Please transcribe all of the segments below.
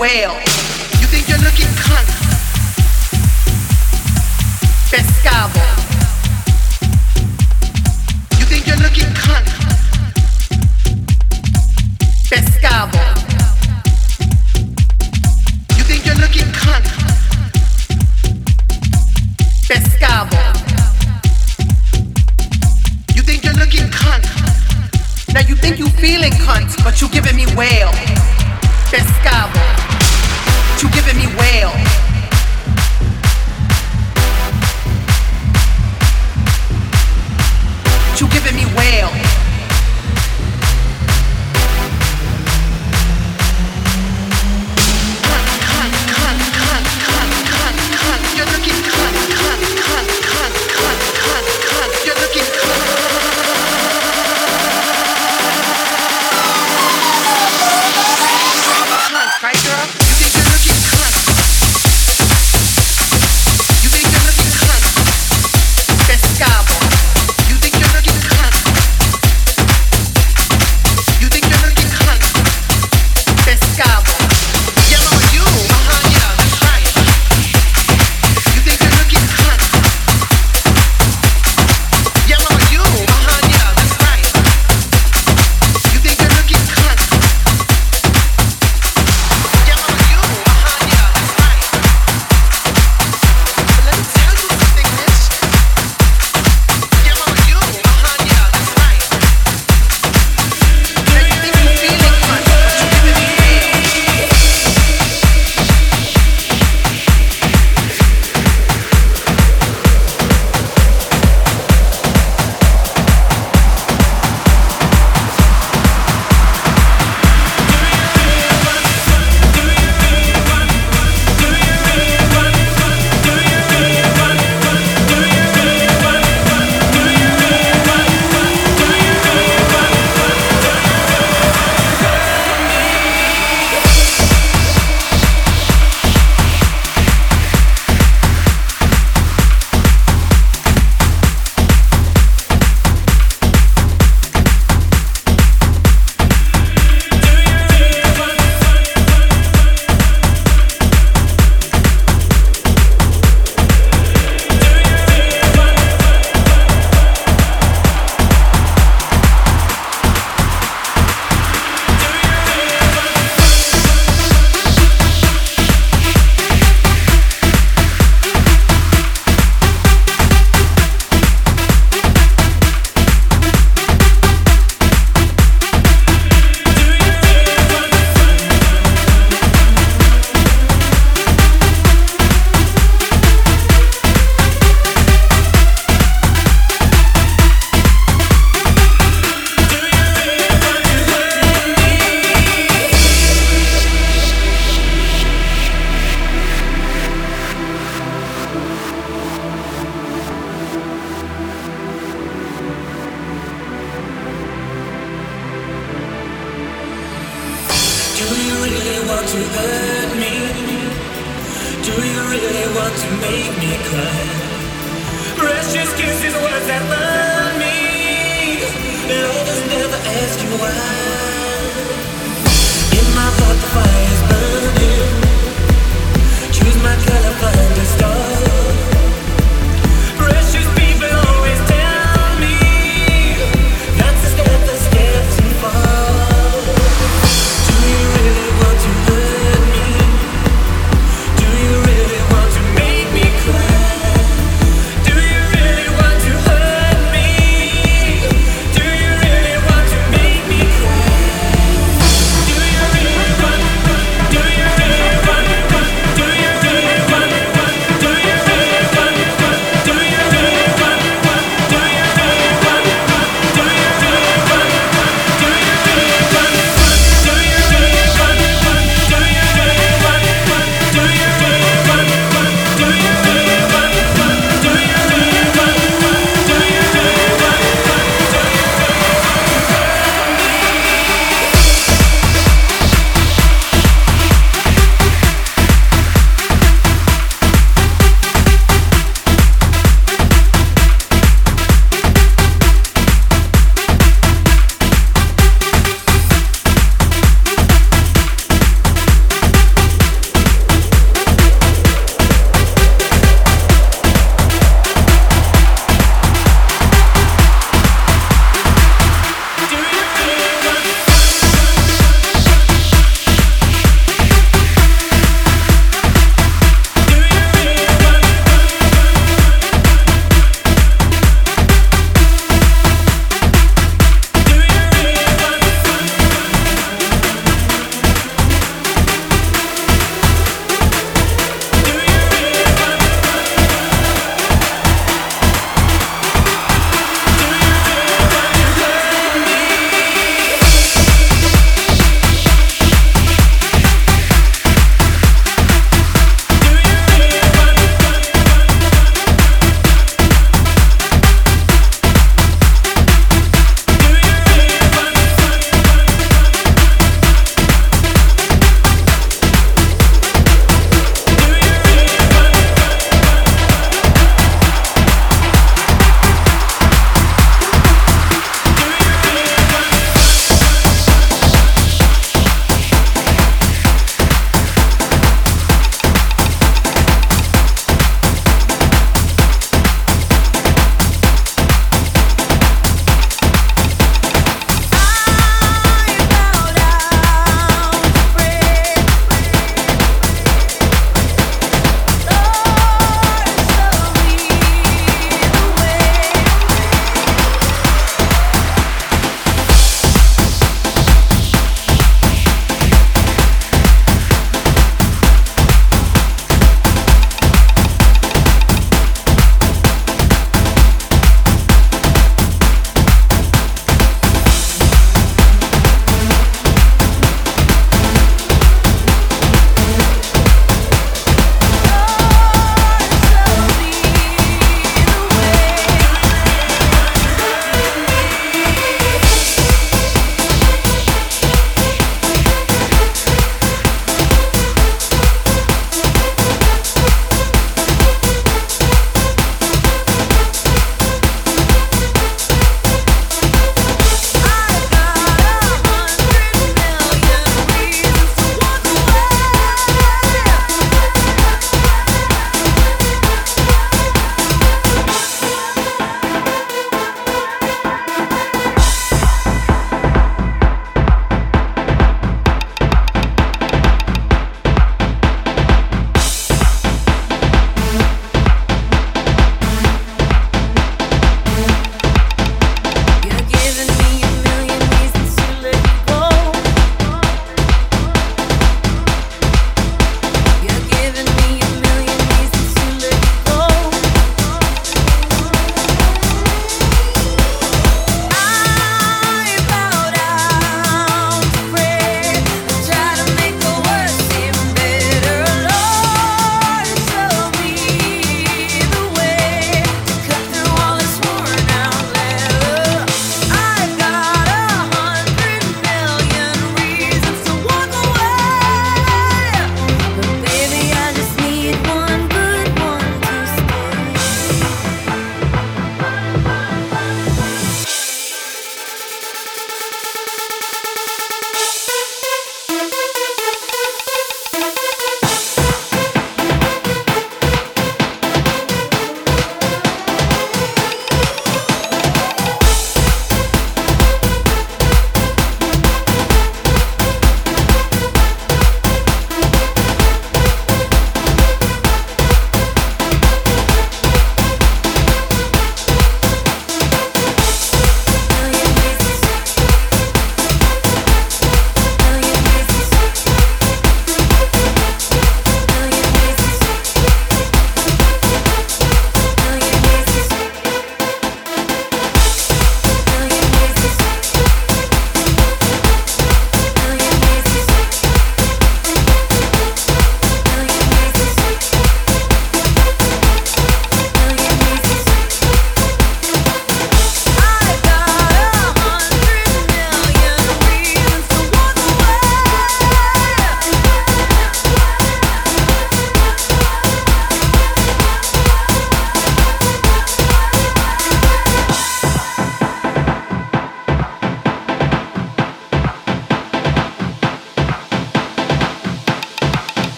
whale. You think you're looking cunt? Pescavo. You think you're looking cunt? Pescavo. You think you're looking cunt? Pescavo. You think you're looking cunt? Now you think you feeling cunt, but you giving me whale Pescavo you giving me whale. You giving me whale.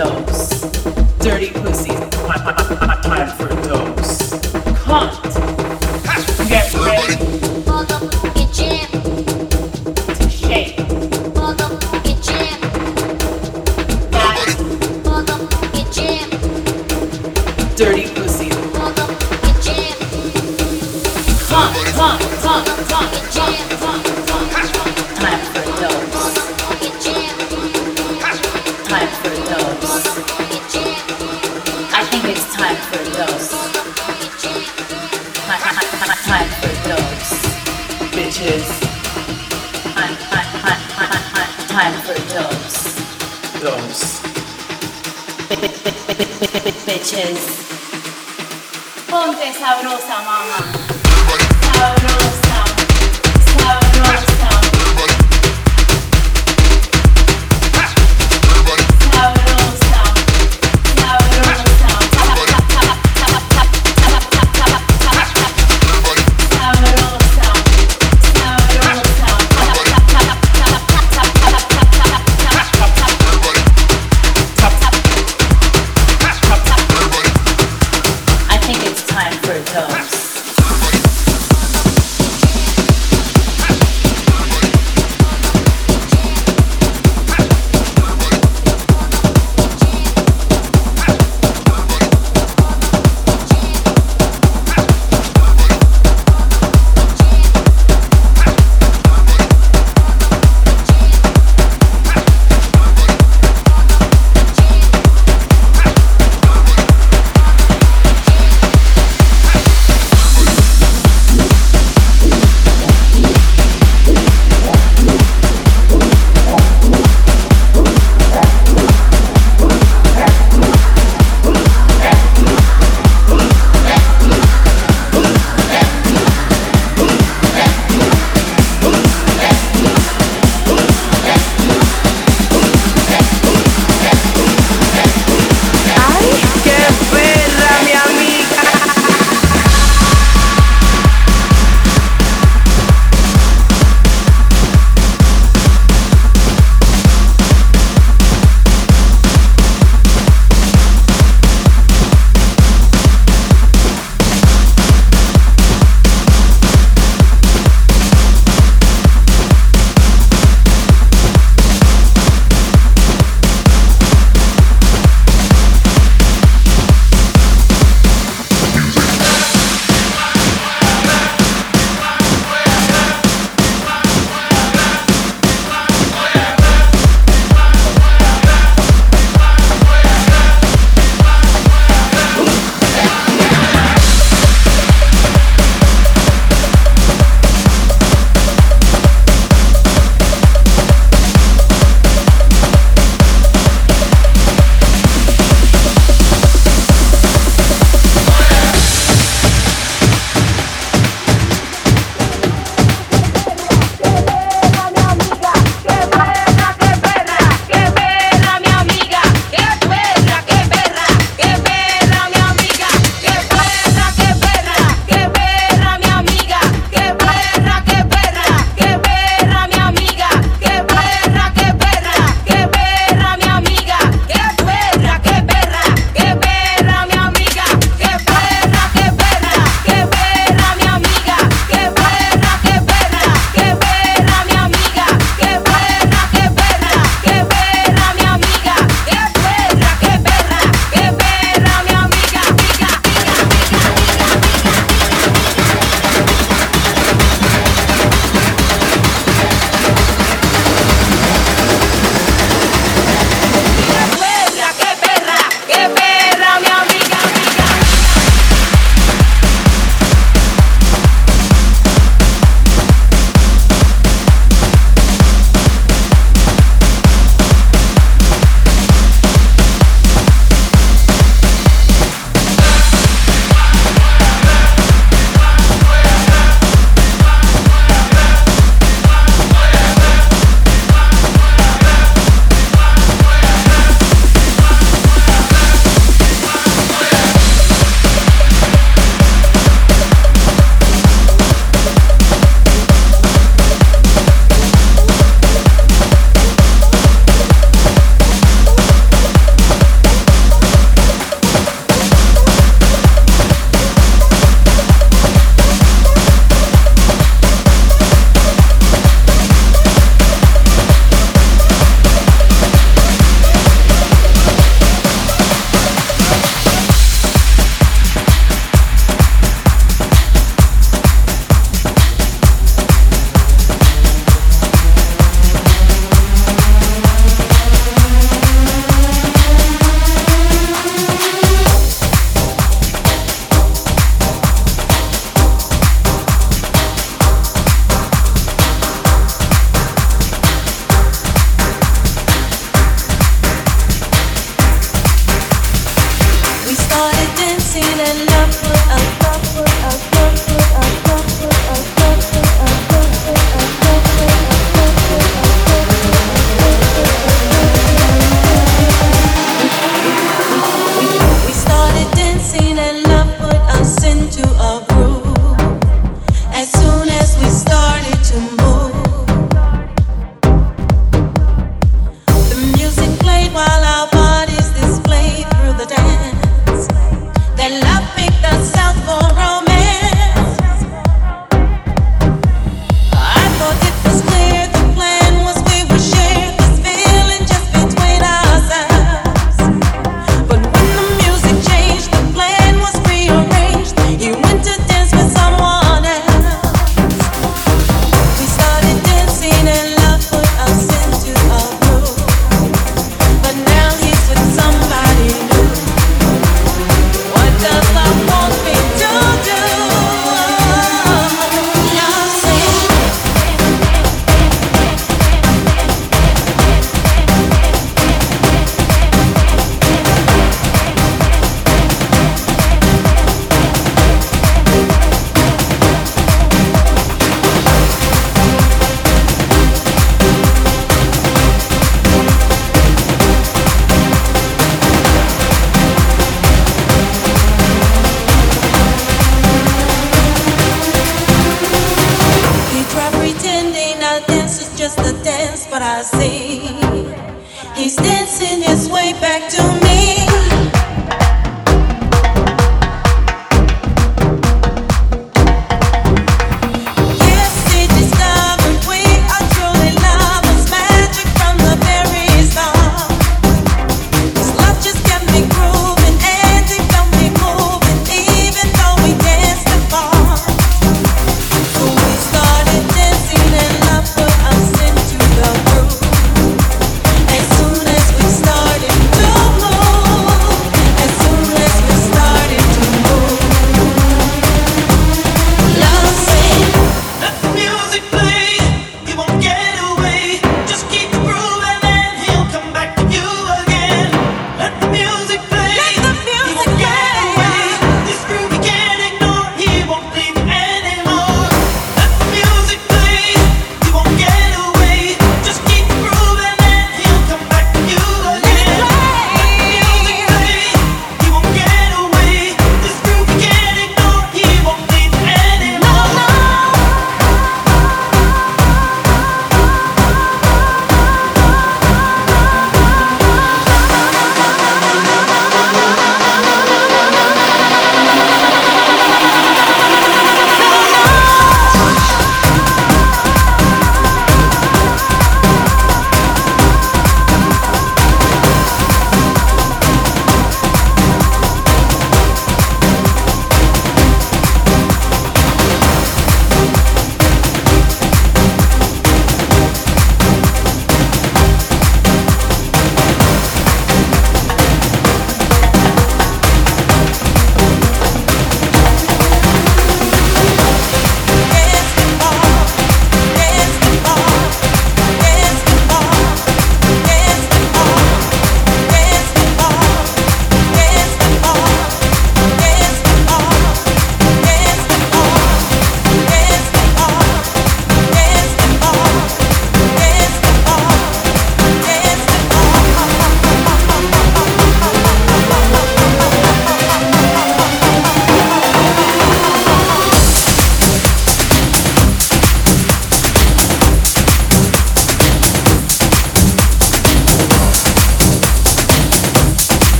Dose. Dirty pussies. Time for a dose.